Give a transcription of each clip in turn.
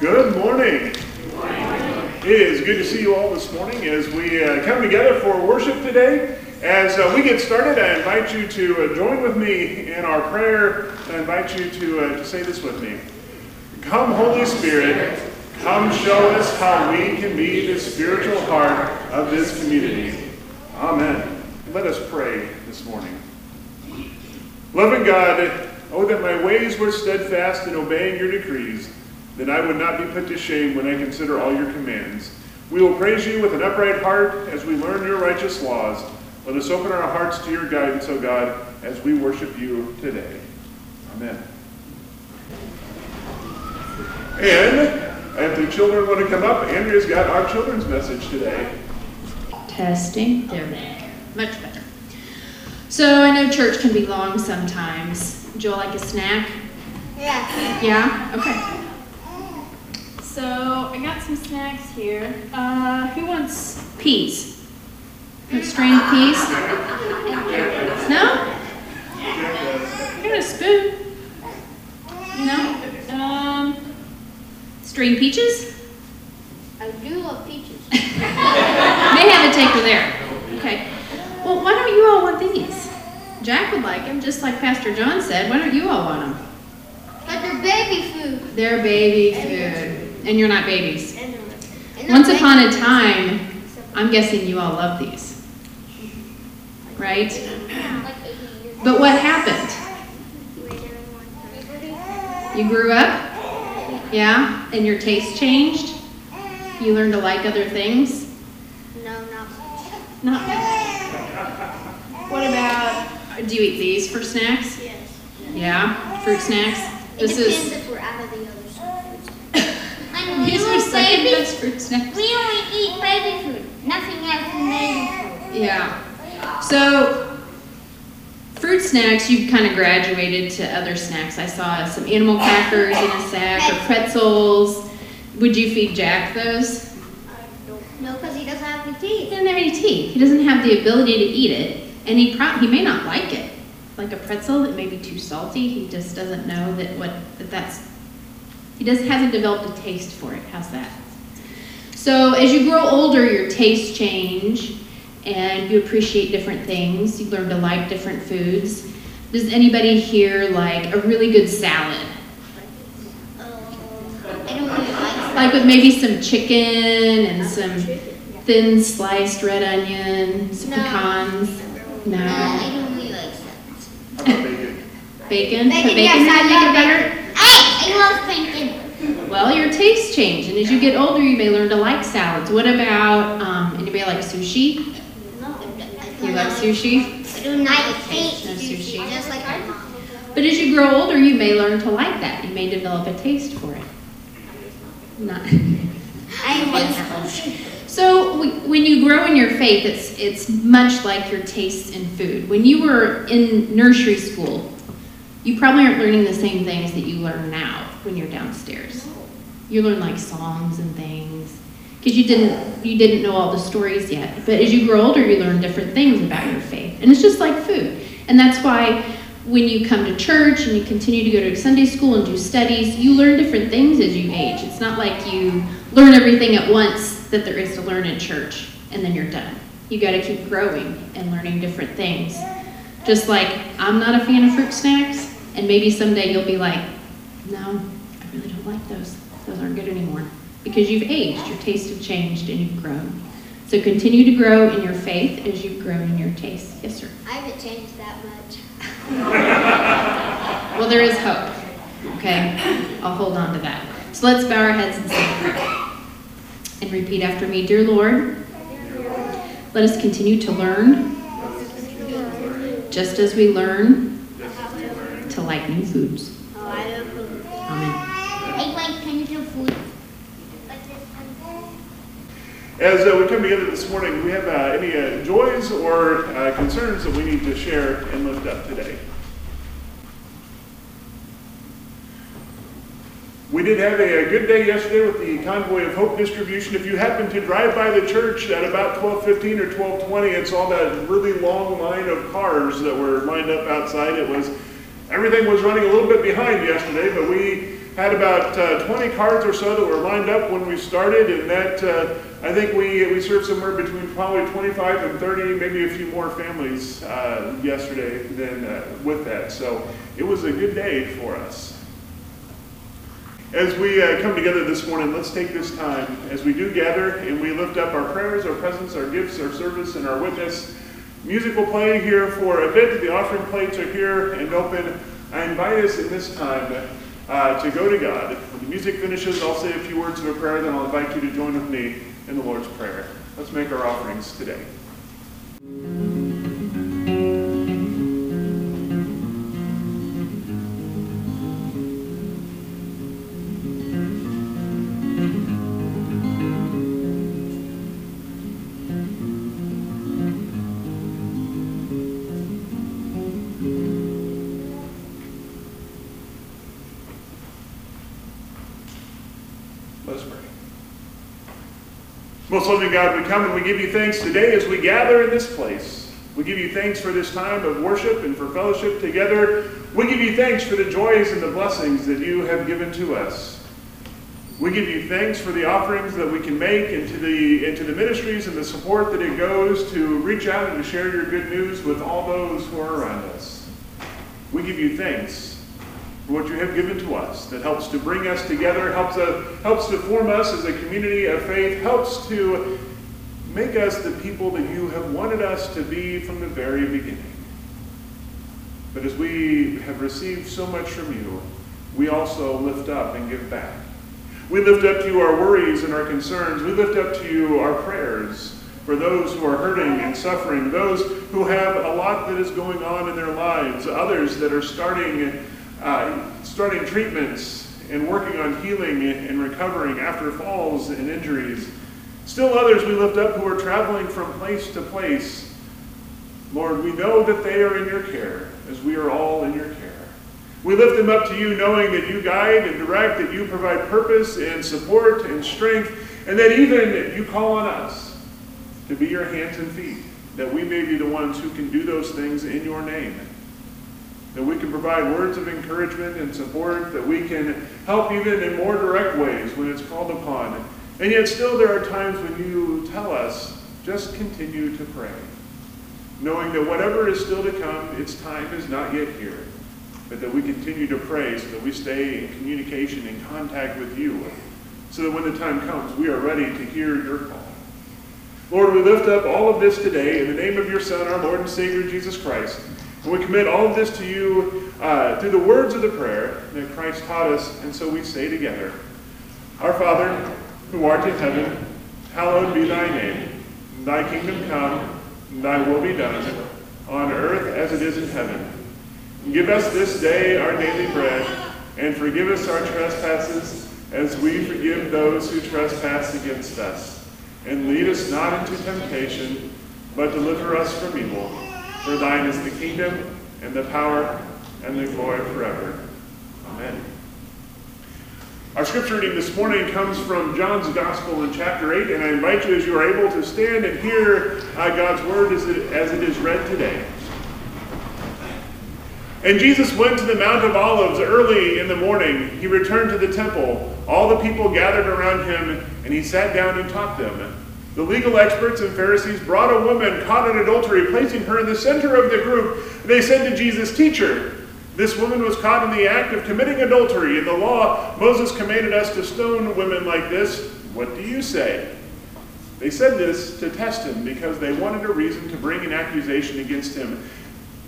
Good morning. It is good to see you all this morning as we uh, come together for worship today. As uh, we get started, I invite you to uh, join with me in our prayer. I invite you to, uh, to say this with me. Come, Holy Spirit, come show us how we can be the spiritual heart of this community. Amen. Let us pray this morning. Loving God, oh, that my ways were steadfast in obeying your decrees then I would not be put to shame when I consider all your commands. We will praise you with an upright heart as we learn your righteous laws. Let us open our hearts to your guidance, O God, as we worship you today. Amen. And if the children want to come up, Andrea's got our children's message today. Testing. There we go. Much better. So I know church can be long sometimes. Joel, like a snack? Yeah. Yeah? Okay. So I got some snacks here. Uh, who wants Peas. Strained peas? No? I got a spoon. No? um Strained peaches? I do love peaches. they have a taker there. Okay. Well, why don't you all want these? Jack would like them, just like Pastor John said. Why don't you all want them? But they're baby food. They're baby food. And you're not babies. And Once upon a time, I'm guessing you all love these. Right? food. Like 80 years But what happened? You grew up? Yeah? And your taste changed? You learned to like other things? No, not much. Not What about, do you eat these for snacks? Yes. Yeah? Fruit snacks? It This depends is, if we're out of the other stuff. Like these little second baby. best fruit snacks. We only eat baby food. Nothing else than baby food. Yeah. So, fruit snacks, you've kind of graduated to other snacks. I saw some animal crackers in a sack or pretzels. Would you feed Jack those? No, because he doesn't have any teeth. He doesn't have any teeth. He doesn't have the ability to eat it, and he pro- he may not like it. Like a pretzel that may be too salty. He just doesn't know that what that that's. He just hasn't developed a taste for it. How's that? So as you grow older, your tastes change, and you appreciate different things. You learn to like different foods. Does anybody here like a really good salad? I don't really like Like with maybe some chicken and some thin sliced red onion, some No. pecans. No, No. I don't really like salads. How about bacon? Bacon? Bacon, bacon yes, in I to make it love better? bacon. Hey, I love bacon. Well, your tastes change, and as you get older, you may learn to like salads. What about um, anybody like sushi? No, You like sushi? I do not hate No sushi. sushi, just like my mom. But as you grow older, you may learn to like that. You may develop a taste for it. Not. I hate sushi. So w- when you grow in your faith, it's it's much like your tastes in food. When you were in nursery school, you probably aren't learning the same things that you learn now when you're downstairs. You learn like songs and things because you didn't you didn't know all the stories yet. But as you grow older, you learn different things about your faith, and it's just like food. And that's why when you come to church and you continue to go to Sunday school and do studies, you learn different things as you age. It's not like you learn everything at once that there is to learn in church and then you're done. You got to keep growing and learning different things. Just like I'm not a fan of fruit snacks, and maybe someday you'll be like, no, I really don't like those. Those aren't good anymore. Because you've aged, your tastes have changed, and you've grown. So continue to grow in your faith as you've grown in your taste. Yes, sir. I haven't changed that much. Well, there is hope. Okay? I'll hold on to that. So let's bow our heads and say prayer. And repeat after me Dear Lord, let us continue to learn just as we learn to like new foods. Oh, I love food. Amen. I like pencil food. As uh, we come together this morning, do we have uh, any uh, joys or uh, concerns that we need to share and lift up today? We did have a, a good day yesterday with the Convoy of Hope distribution. If you happen to drive by the church at about 12:15 or 12:20, it's all that really long line of cars that were lined up outside. It was everything was running a little bit behind yesterday, but we had about uh, 20 cards or so that were lined up when we started, and that uh, I think we we served somewhere between probably 25 and 30, maybe a few more families uh, yesterday than uh, with that. So it was a good day for us. As we uh, come together this morning, let's take this time as we do gather and we lift up our prayers, our presence, our gifts, our service, and our witness. Music will play here for a bit. The offering plates are here and open. I invite us in this time uh, to go to God. When the music finishes, I'll say a few words of a prayer, then I'll invite you to join with me in the Lord's Prayer. Let's make our offerings today. Loving God, we come and we give you thanks today as we gather in this place. We give you thanks for this time of worship and for fellowship together. We give you thanks for the joys and the blessings that you have given to us. We give you thanks for the offerings that we can make into the, into the ministries and the support that it goes to reach out and to share your good news with all those who are around us. We give you thanks for what you have given to us that helps to bring us together, helps, uh, helps to form us as a community of faith, helps to make us the people that you have wanted us to be from the very beginning. But as we have received so much from you, we also lift up and give back. We lift up to you our worries and our concerns. We lift up to you our prayers for those who are hurting and suffering, those who have a lot that is going on in their lives, others that are starting uh, starting treatments and working on healing and recovering after falls and injuries. Still others we lift up who are traveling from place to place. Lord, we know that they are in your care as we are all in your care. We lift them up to you knowing that you guide and direct, that you provide purpose and support and strength, and that even you call on us to be your hands and feet, that we may be the ones who can do those things in your name that we can provide words of encouragement and support, that we can help even in more direct ways when it's called upon. And yet, still, there are times when you tell us, just continue to pray, knowing that whatever is still to come, its time is not yet here, but that we continue to pray so that we stay in communication and contact with you, so that when the time comes, we are ready to hear your call. Lord, we lift up all of this today in the name of your Son, our Lord and Savior, Jesus Christ. And we commit all of this to you uh, through the words of the prayer that Christ taught us, and so we say together Our Father, who art in heaven, hallowed be thy name. Thy kingdom come, thy will be done, on earth as it is in heaven. Give us this day our daily bread, and forgive us our trespasses, as we forgive those who trespass against us. And lead us not into temptation, but deliver us from evil. For thine is the kingdom, and the power, and the glory forever. Amen. Our scripture reading this morning comes from John's Gospel in chapter 8, and I invite you, as you are able, to stand and hear uh, God's word as it, as it is read today. And Jesus went to the Mount of Olives early in the morning. He returned to the temple. All the people gathered around him, and he sat down and taught them. The legal experts and Pharisees brought a woman caught in adultery, placing her in the center of the group. They said to Jesus, Teacher, this woman was caught in the act of committing adultery. In the law, Moses commanded us to stone women like this. What do you say? They said this to test him because they wanted a reason to bring an accusation against him.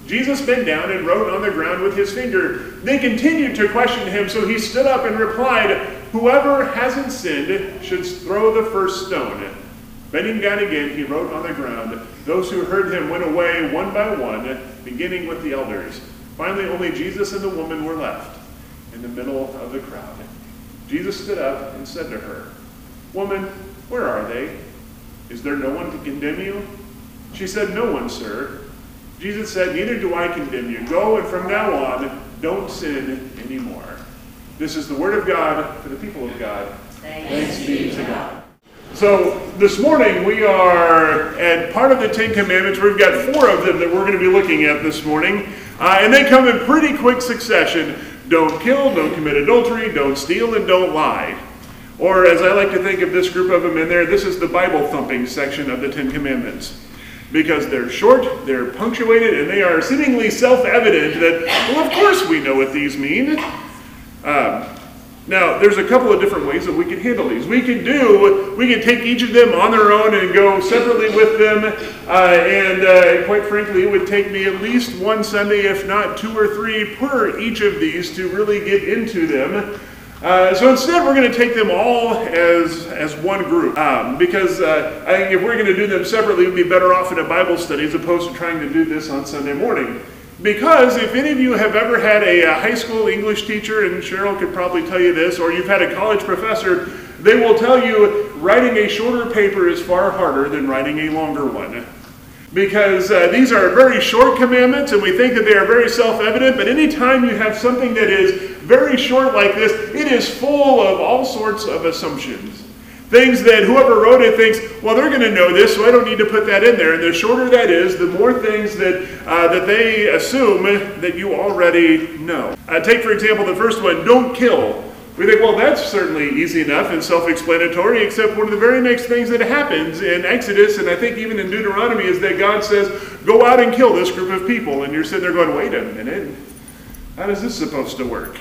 Jesus bent down and wrote on the ground with his finger. They continued to question him, so he stood up and replied, Whoever hasn't sinned should throw the first stone. Bending down again, he wrote on the ground. Those who heard him went away one by one, beginning with the elders. Finally, only Jesus and the woman were left in the middle of the crowd. Jesus stood up and said to her, Woman, where are they? Is there no one to condemn you? She said, No one, sir. Jesus said, Neither do I condemn you. Go, and from now on, don't sin anymore. This is the word of God for the people of God. Thanks be to God. So this morning we are at part of the Ten Commandments. We've got four of them that we're going to be looking at this morning, uh, and they come in pretty quick succession. don't kill, don't commit adultery, don't steal, and don't lie. Or, as I like to think of this group of them in there, this is the Bible thumping section of the Ten Commandments. Because they're short, they're punctuated, and they are seemingly self evident that, well, of course we know what these mean. Um, now, there's a couple of different ways that we can handle these. We can do, we can take each of them on their own and go separately with them. Uh, and uh, quite frankly, it would take me at least one Sunday, if not two or three per each of these to really get into them. Uh, so instead, we're going to take them all as, as one group. Um, because uh, I think if we're going to do them separately, we'd be better off in a Bible study as opposed to trying to do this on Sunday morning. Because if any of you have ever had a, uh high school English teacher, and Cheryl could probably tell you this, or you've had a college professor, they will tell you writing a shorter paper is far harder than writing a longer one. Because uh, these are very short commandments, and we think that they are very self evident, but anytime you have something that is very short like this, it is full of all sorts of assumptions. Things that whoever wrote it thinks, well, they're going to know this, so I don't need to put that in there. And the shorter that is, the more things that, uh, that they assume that you already know. Uh, take, for example, the first one don't kill. We think, well, that's certainly easy enough and self explanatory, except one of the very next things that happens in Exodus, and I think even in Deuteronomy, is that God says, go out and kill this group of people. And you're sitting there going, wait a minute, how is this supposed to work?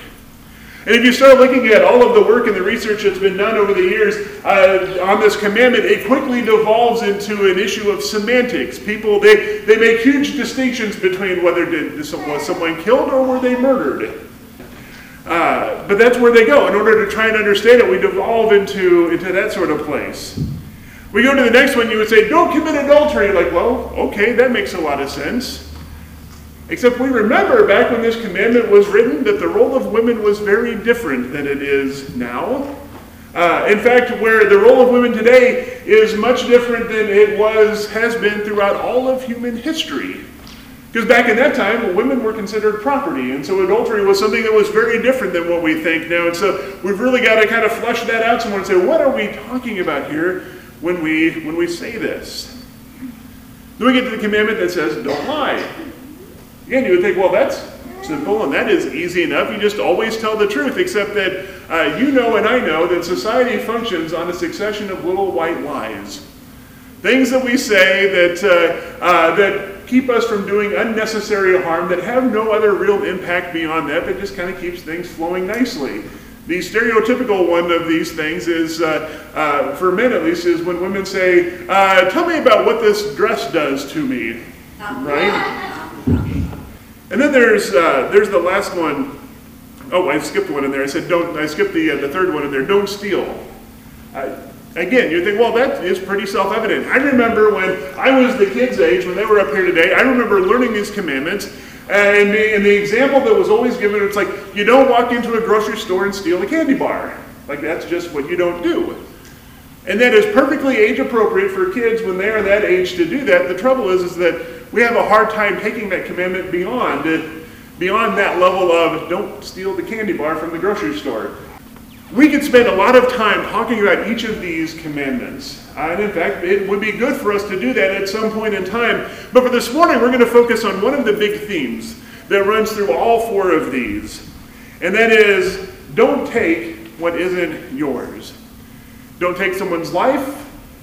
And if you start looking at all of the work and the research that's been done over the years uh, on this commandment, it quickly devolves into an issue of semantics. People, they, they make huge distinctions between whether did, was someone killed or were they murdered. Uh, but that's where they go. In order to try and understand it, we devolve into, into that sort of place. We go to the next one, you would say, don't commit adultery. Like, well, okay, that makes a lot of sense. Except we remember back when this commandment was written that the role of women was very different than it is now. Uh, in fact, where the role of women today is much different than it was, has been throughout all of human history. Because back in that time, women were considered property, and so adultery was something that was very different than what we think now. And so we've really got to kind of flesh that out somewhere and say, what are we talking about here when we when we say this? Then we get to the commandment that says, don't lie. Again, you would think, well, that's simple and that is easy enough. You just always tell the truth, except that uh, you know and I know that society functions on a succession of little white lies. Things that we say that, uh, uh, that keep us from doing unnecessary harm, that have no other real impact beyond that, that just kind of keeps things flowing nicely. The stereotypical one of these things is, uh, uh, for men at least, is when women say, uh, Tell me about what this dress does to me. Right? And then there's, uh, there's the last one. Oh, I skipped one in there. I said, don't, I skipped the, uh, the third one in there. Don't steal. Uh, again, you think, well, that is pretty self evident. I remember when I was the kids' age, when they were up here today, I remember learning these commandments. And the, and the example that was always given, it's like, you don't walk into a grocery store and steal a candy bar. Like, that's just what you don't do. And that is perfectly age appropriate for kids when they are that age to do that. The trouble is, is that we have a hard time taking that commandment beyond, beyond that level of don't steal the candy bar from the grocery store. We could spend a lot of time talking about each of these commandments. Uh, and in fact, it would be good for us to do that at some point in time. But for this morning, we're going to focus on one of the big themes that runs through all four of these. And that is don't take what isn't yours. Don't take someone's life.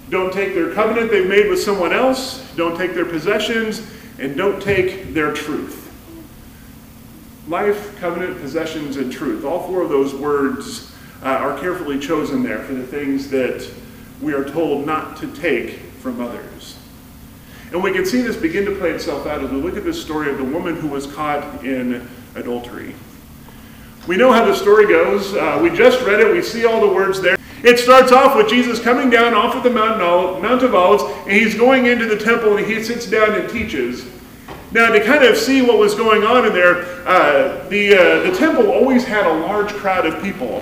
Don't take their covenant they've made with someone else. Don't take their possessions. And don't take their truth. Life, covenant, possessions, and truth. All four of those words uh, are carefully chosen there for the things that we are told not to take from others. And we can see this begin to play itself out as we look at this story of the woman who was caught in adultery. We know how the story goes. Uh, we just read it, we see all the words there. It starts off with Jesus coming down off of the Mount, of Olives, and he's going into the temple and he sits down and teaches. Now, to kind of see what was going on in there, uh, the, uh, the temple always had a large crowd of people.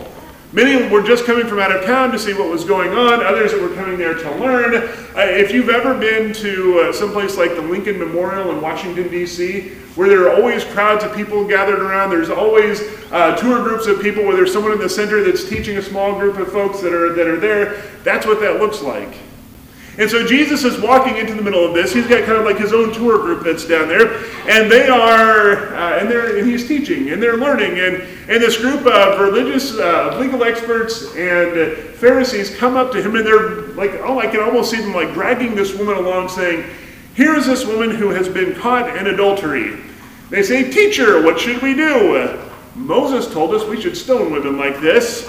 Many were just coming from out of town to see what was going on, others that were coming there to learn. Uh, if you've ever been to uh, someplace like the Lincoln Memorial in Washington, D.C., where there are always crowds of people gathered around, there's always uh, tour groups of people where there's someone in the center that's teaching a small group of folks that are, that are there, that's what that looks like. And so Jesus is walking into the middle of this. He's got kind of like his own tour group that's down there, and they are, uh, and they're, and he's teaching, and they're learning, and and this group of religious, uh, legal experts and Pharisees come up to him, and they're like, oh, I can almost see them like dragging this woman along, saying, "Here is this woman who has been caught in adultery." They say, "Teacher, what should we do?" Moses told us we should stone women like this,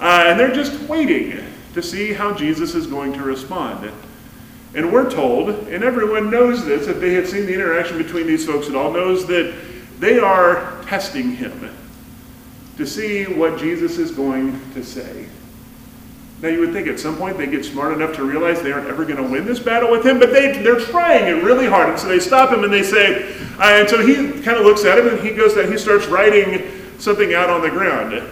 uh, and they're just waiting to see how Jesus is going to respond. And we're told, and everyone knows this, if they have seen the interaction between these folks at all, knows that they are testing him to see what Jesus is going to say. Now, you would think at some point they get smart enough to realize they aren't ever going to win this battle with him, but they, they're trying it really hard. And so they stop him and they say, uh, and so he kind of looks at him and he goes down, he starts writing something out on the ground.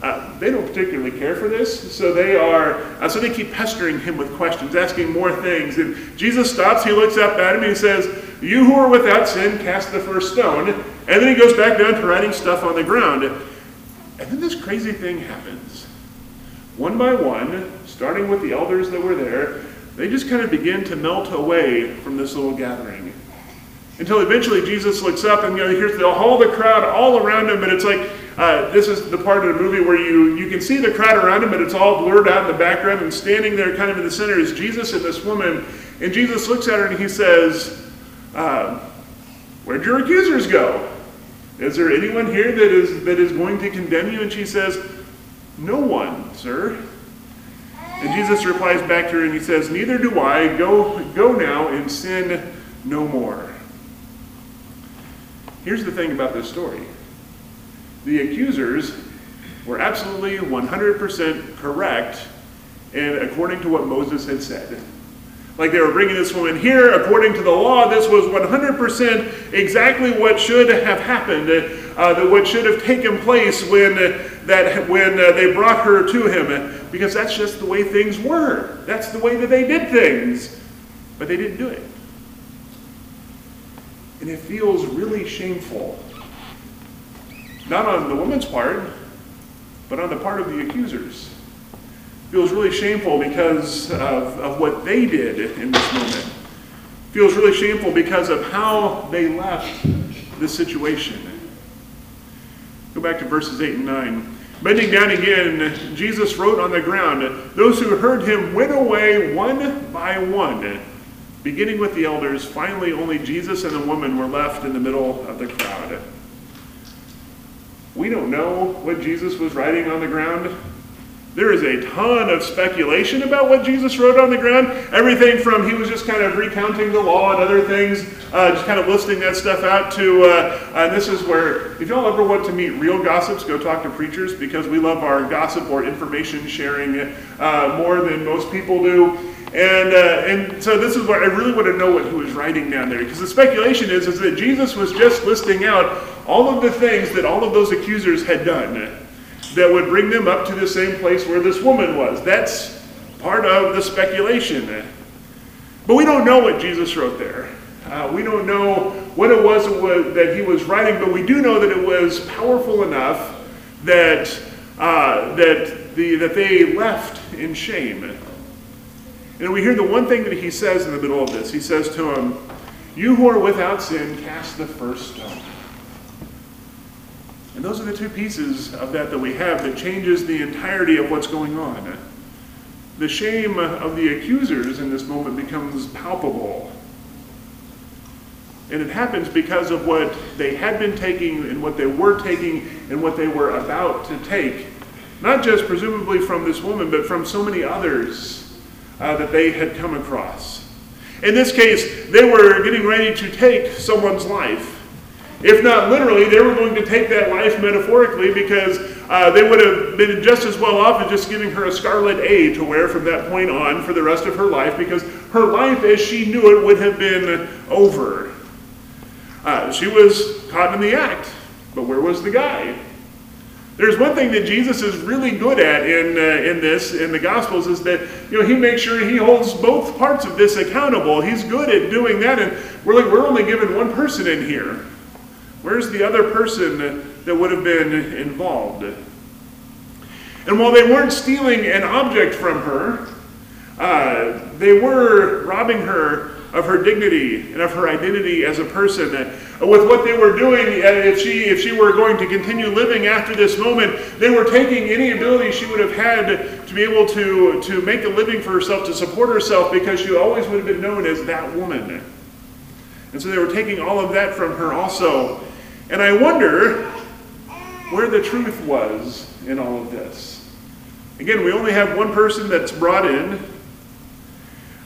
Uh, they don't particularly care for this, so they are. Uh, so they keep pestering him with questions, asking more things. And Jesus stops. He looks up at him and he says, "You who are without sin, cast the first stone." And then he goes back down to writing stuff on the ground. And then this crazy thing happens. One by one, starting with the elders that were there, they just kind of begin to melt away from this little gathering. Until eventually Jesus looks up and you know, here's the, all the crowd all around him, but it's like uh, this is the part of the movie where you, you can see the crowd around him, but it's all blurred out in the background, and standing there kind of in the center is Jesus and this woman. And Jesus looks at her and he says, uh, Where'd your accusers go? Is there anyone here that is, that is going to condemn you? And she says, No one, sir. And Jesus replies back to her and he says, Neither do I. Go, go now and sin no more. Here's the thing about this story the accusers were absolutely 100% correct and according to what Moses had said. Like they were bringing this woman here, according to the law, this was 100% exactly what should have happened, uh, what should have taken place when, that, when uh, they brought her to him, because that's just the way things were. That's the way that they did things, but they didn't do it. And it feels really shameful. Not on the woman's part, but on the part of the accusers. Feels really shameful because of, of what they did in this moment. Feels really shameful because of how they left the situation. Go back to verses 8 and 9. Bending down again, Jesus wrote on the ground. Those who heard him went away one by one Beginning with the elders, finally only Jesus and the woman were left in the middle of the crowd. We don't know what Jesus was writing on the ground. There is a ton of speculation about what Jesus wrote on the ground. Everything from he was just kind of recounting the law and other things, uh, just kind of listing that stuff out, to, uh, and this is where, if y'all ever want to meet real gossips, go talk to preachers because we love our gossip or information sharing uh, more than most people do. And, uh, and so this is what I really want to know what he was writing down there. Because the speculation is, is that Jesus was just listing out all of the things that all of those accusers had done that would bring them up to the same place where this woman was. That's part of the speculation. But we don't know what Jesus wrote there. Uh, we don't know what it was that he was writing, but we do know that it was powerful enough that, uh, that, the, that they left in shame. And we hear the one thing that he says in the middle of this. He says to him, You who are without sin, cast the first stone. And those are the two pieces of that that we have that changes the entirety of what's going on. The shame of the accusers in this moment becomes palpable. And it happens because of what they had been taking and what they were taking and what they were about to take. Not just presumably from this woman, but from so many others uh, that they had come across. In this case, they were getting ready to take someone's life. If not literally, they were going to take that life metaphorically because uh, they would have been just as well off as just giving her a scarlet A to wear from that point on for the rest of her life because her life as she knew it would have been over. Uh, she was caught in the act, but where was the guy? There's one thing that Jesus is really good at in, uh, in this, in the Gospels, is that you know, he makes sure he holds both parts of this accountable. He's good at doing that, and we're, like, we're only given one person in here. Where's the other person that would have been involved? And while they weren't stealing an object from her, uh, they were robbing her of her dignity and of her identity as a person. With what they were doing, if she if she were going to continue living after this moment, they were taking any ability she would have had to be able to to make a living for herself, to support herself, because she always would have been known as that woman. And so they were taking all of that from her also. And I wonder where the truth was in all of this. Again, we only have one person that's brought in.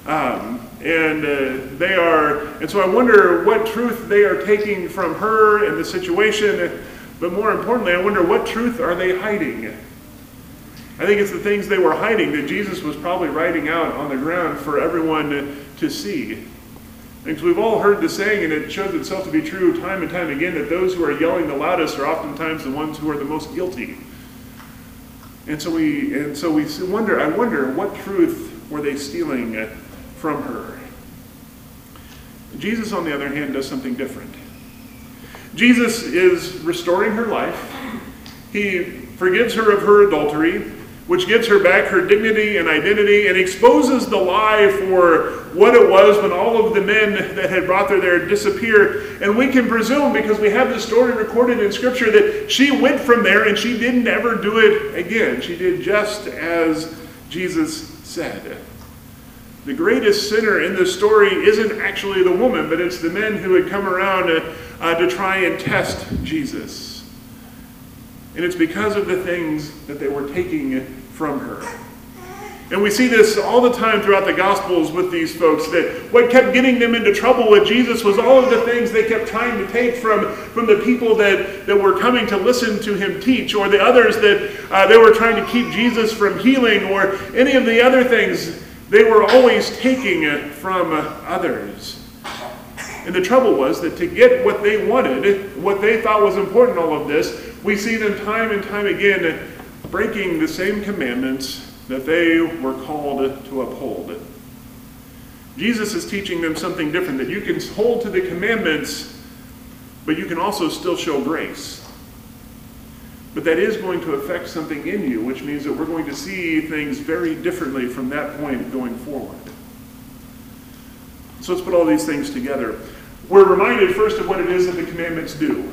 Um, and uh, they are, and so I wonder what truth they are taking from her and the situation, but more importantly, I wonder what truth are they hiding? I think it's the things they were hiding that Jesus was probably writing out on the ground for everyone to see. Because we've all heard the saying, and it shows itself to be true time and time again, that those who are yelling the loudest are oftentimes the ones who are the most guilty. And so we, and so we wonder. I wonder what truth were they stealing from her. Jesus, on the other hand, does something different. Jesus is restoring her life. He forgives her of her adultery, which gives her back her dignity and identity and exposes the lie for what it was when all of the men that had brought her there disappeared. And we can presume, because we have the story recorded in Scripture, that she went from there and she didn't ever do it again. She did just as Jesus said. The greatest sinner in this story isn't actually the woman, but it's the men who had come around uh, uh, to try and test Jesus. And it's because of the things that they were taking from her. And we see this all the time throughout the Gospels with these folks that what kept getting them into trouble with Jesus was all of the things they kept trying to take from, from the people that, that were coming to listen to him teach, or the others that uh, they were trying to keep Jesus from healing, or any of the other things they were always taking it from uh, others. And the trouble was that to get what they wanted, what they thought was important all of this, we see them time and time again breaking the same commandments that they were called to uphold. Jesus is teaching them something different that you can hold to the commandments, but you can also still show grace. But that is going to affect something in you, which means that we're going to see things very differently from that point going forward. So let's put all these things together. We're reminded first of what it is that the commandments do.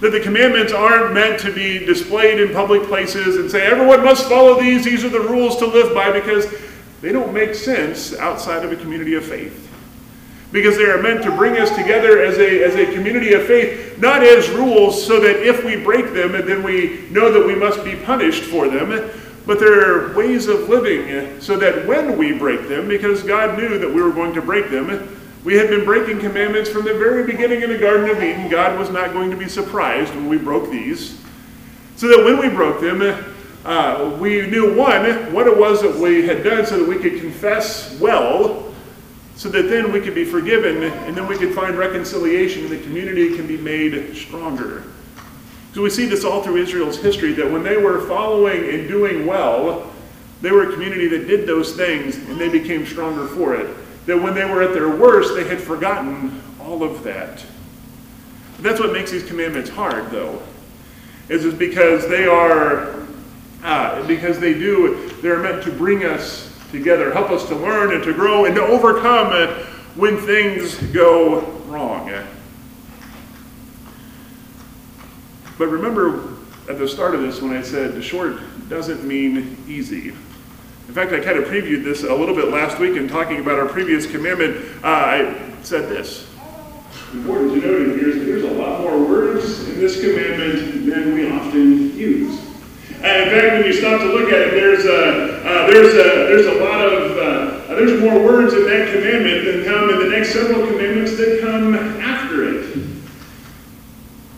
That the commandments aren't meant to be displayed in public places and say, everyone must follow these, these are the rules to live by, because they don't make sense outside of a community of faith because they are meant to bring us together as a, as a community of faith, not as rules so that if we break them, then we know that we must be punished for them, but they're ways of living so that when we break them, because God knew that we were going to break them, we had been breaking commandments from the very beginning in the Garden of Eden. God was not going to be surprised when we broke these. So that when we broke them, uh, we knew one, what it was that we had done so that we could confess well so that then we could be forgiven and then we could find reconciliation and the community can be made stronger. So we see this all through Israel's history that when they were following and doing well, they were a community that did those things and they became stronger for it. That when they were at their worst, they had forgotten all of that. That's what makes these commandments hard, though, is, because they are, uh, because they do, they're meant to bring us together. Help us to learn and to grow and to overcome when things go wrong. But remember at the start of this when I said short doesn't mean easy. In fact, I kind of previewed this a little bit last week in talking about our previous commandment. Uh, I said this. Important to note here is that there's a lot more words in this commandment than we often use. And in fact, when you stop to look at it, there's a, uh, there's a, there's a lot of, uh, there's more words in that commandment than come in the next several commandments that come after it.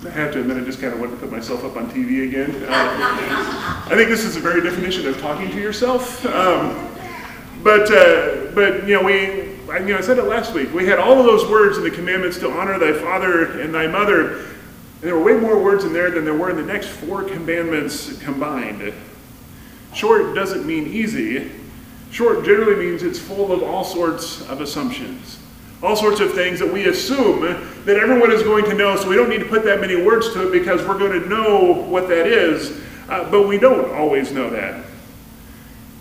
I have to admit, I just kind of want to put myself up on TV again. Uh, I think this is a very definition of talking to yourself. Um, but, uh, but you know, we, I, you know, I said it last week. We had all of those words in the commandments to honor thy father and thy mother. And there were way more words in there than there were in the next four commandments combined. Short doesn't mean easy. Short generally means it's full of all sorts of assumptions, all sorts of things that we assume that everyone is going to know, so we don't need to put that many words to it because we're going to know what that is, uh, but we don't always know that.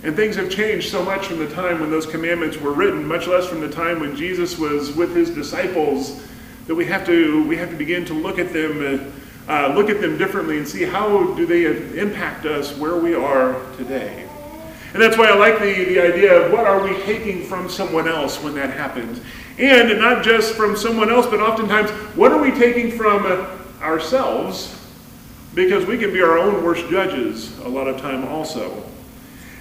And things have changed so much from the time when those commandments were written, much less from the time when Jesus was with his disciples, that we have to, we have to begin to look at them, uh, uh, look at them differently and see how do they impact us where we are today. And that's why I like the, the idea of what are we taking from someone else when that happens. And not just from someone else, but oftentimes, what are we taking from uh, ourselves? Because we can be our own worst judges a lot of time also.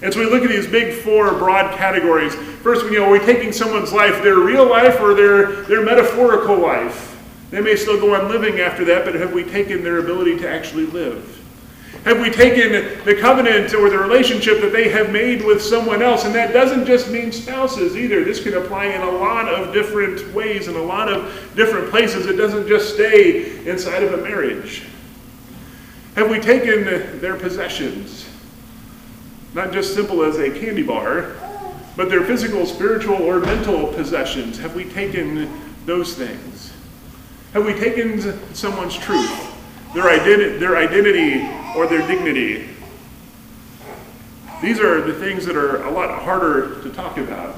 And so we look at these big four broad categories. First, you know, are we taking someone's life, their real life or their, their metaphorical life? They may still go on living after that, but have we taken their ability to actually live? Have we taken the covenant or the relationship that they have made with someone else? And that doesn't just mean spouses either. This can apply in a lot of different ways, in a lot of different places. It doesn't just stay inside of a marriage. Have we taken their possessions? Not just simple as a candy bar, but their physical, spiritual, or mental possessions. Have we taken those things? Have we taken someone's truth, their, identi- their identity, or their dignity? These are the things that are a lot harder to talk about.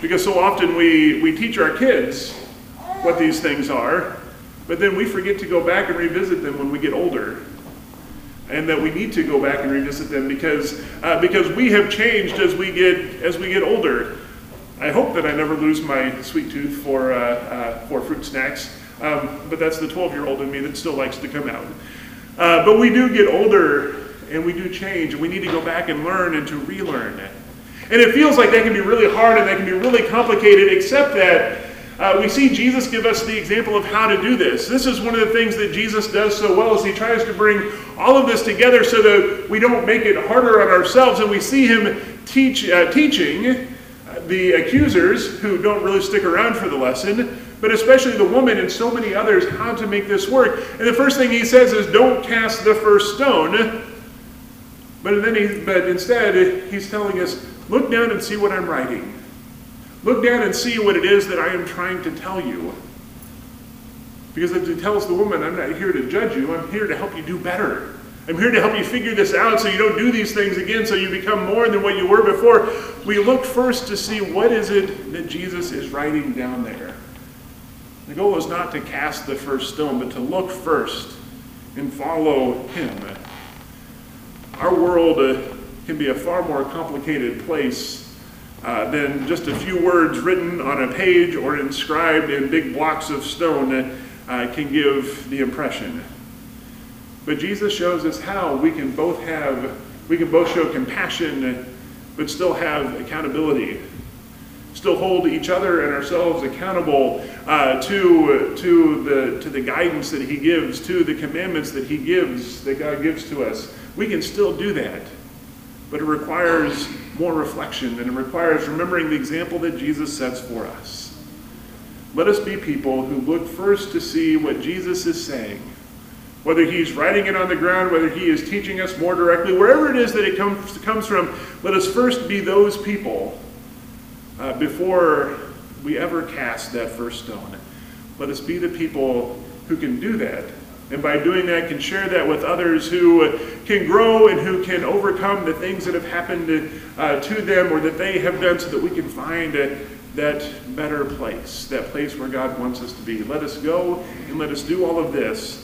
Because so often we, we teach our kids what these things are, but then we forget to go back and revisit them when we get older and that we need to go back and revisit them because uh, because we have changed as we get as we get older. I hope that I never lose my sweet tooth for uh, uh, for fruit snacks, um, but that's the 12 year old in me that still likes to come out. Uh, but we do get older and we do change, and we need to go back and learn and to relearn. And it feels like that can be really hard and that can be really complicated, except that uh, we see Jesus give us the example of how to do this. This is one of the things that Jesus does so well is he tries to bring all of this together so that we don't make it harder on ourselves. And we see him teach, uh, teaching the accusers who don't really stick around for the lesson, but especially the woman and so many others how to make this work. And the first thing he says is, "Don't cast the first stone." But then he, but instead he's telling us, "Look down and see what I'm writing." Look down and see what it is that I am trying to tell you. Because he tells the woman, I'm not here to judge you, I'm here to help you do better. I'm here to help you figure this out so you don't do these things again, so you become more than what you were before. We look first to see what is it that Jesus is writing down there. The goal is not to cast the first stone, but to look first and follow him. Our world uh, can be a far more complicated place uh, than just a few words written on a page or inscribed in big blocks of stone uh, can give the impression. But Jesus shows us how we can both have, we can both show compassion, but still have accountability. Still hold each other and ourselves accountable uh, to, to, the, to the guidance that He gives, to the commandments that He gives, that God gives to us. We can still do that. But it requires more reflection and it requires remembering the example that Jesus sets for us. Let us be people who look first to see what Jesus is saying. Whether he's writing it on the ground, whether he is teaching us more directly, wherever it is that it comes, comes from, let us first be those people uh, before we ever cast that first stone. Let us be the people who can do that and by doing that, can share that with others who can grow and who can overcome the things that have happened uh, to them or that they have done so that we can find uh, that better place, that place where God wants us to be. Let us go and let us do all of this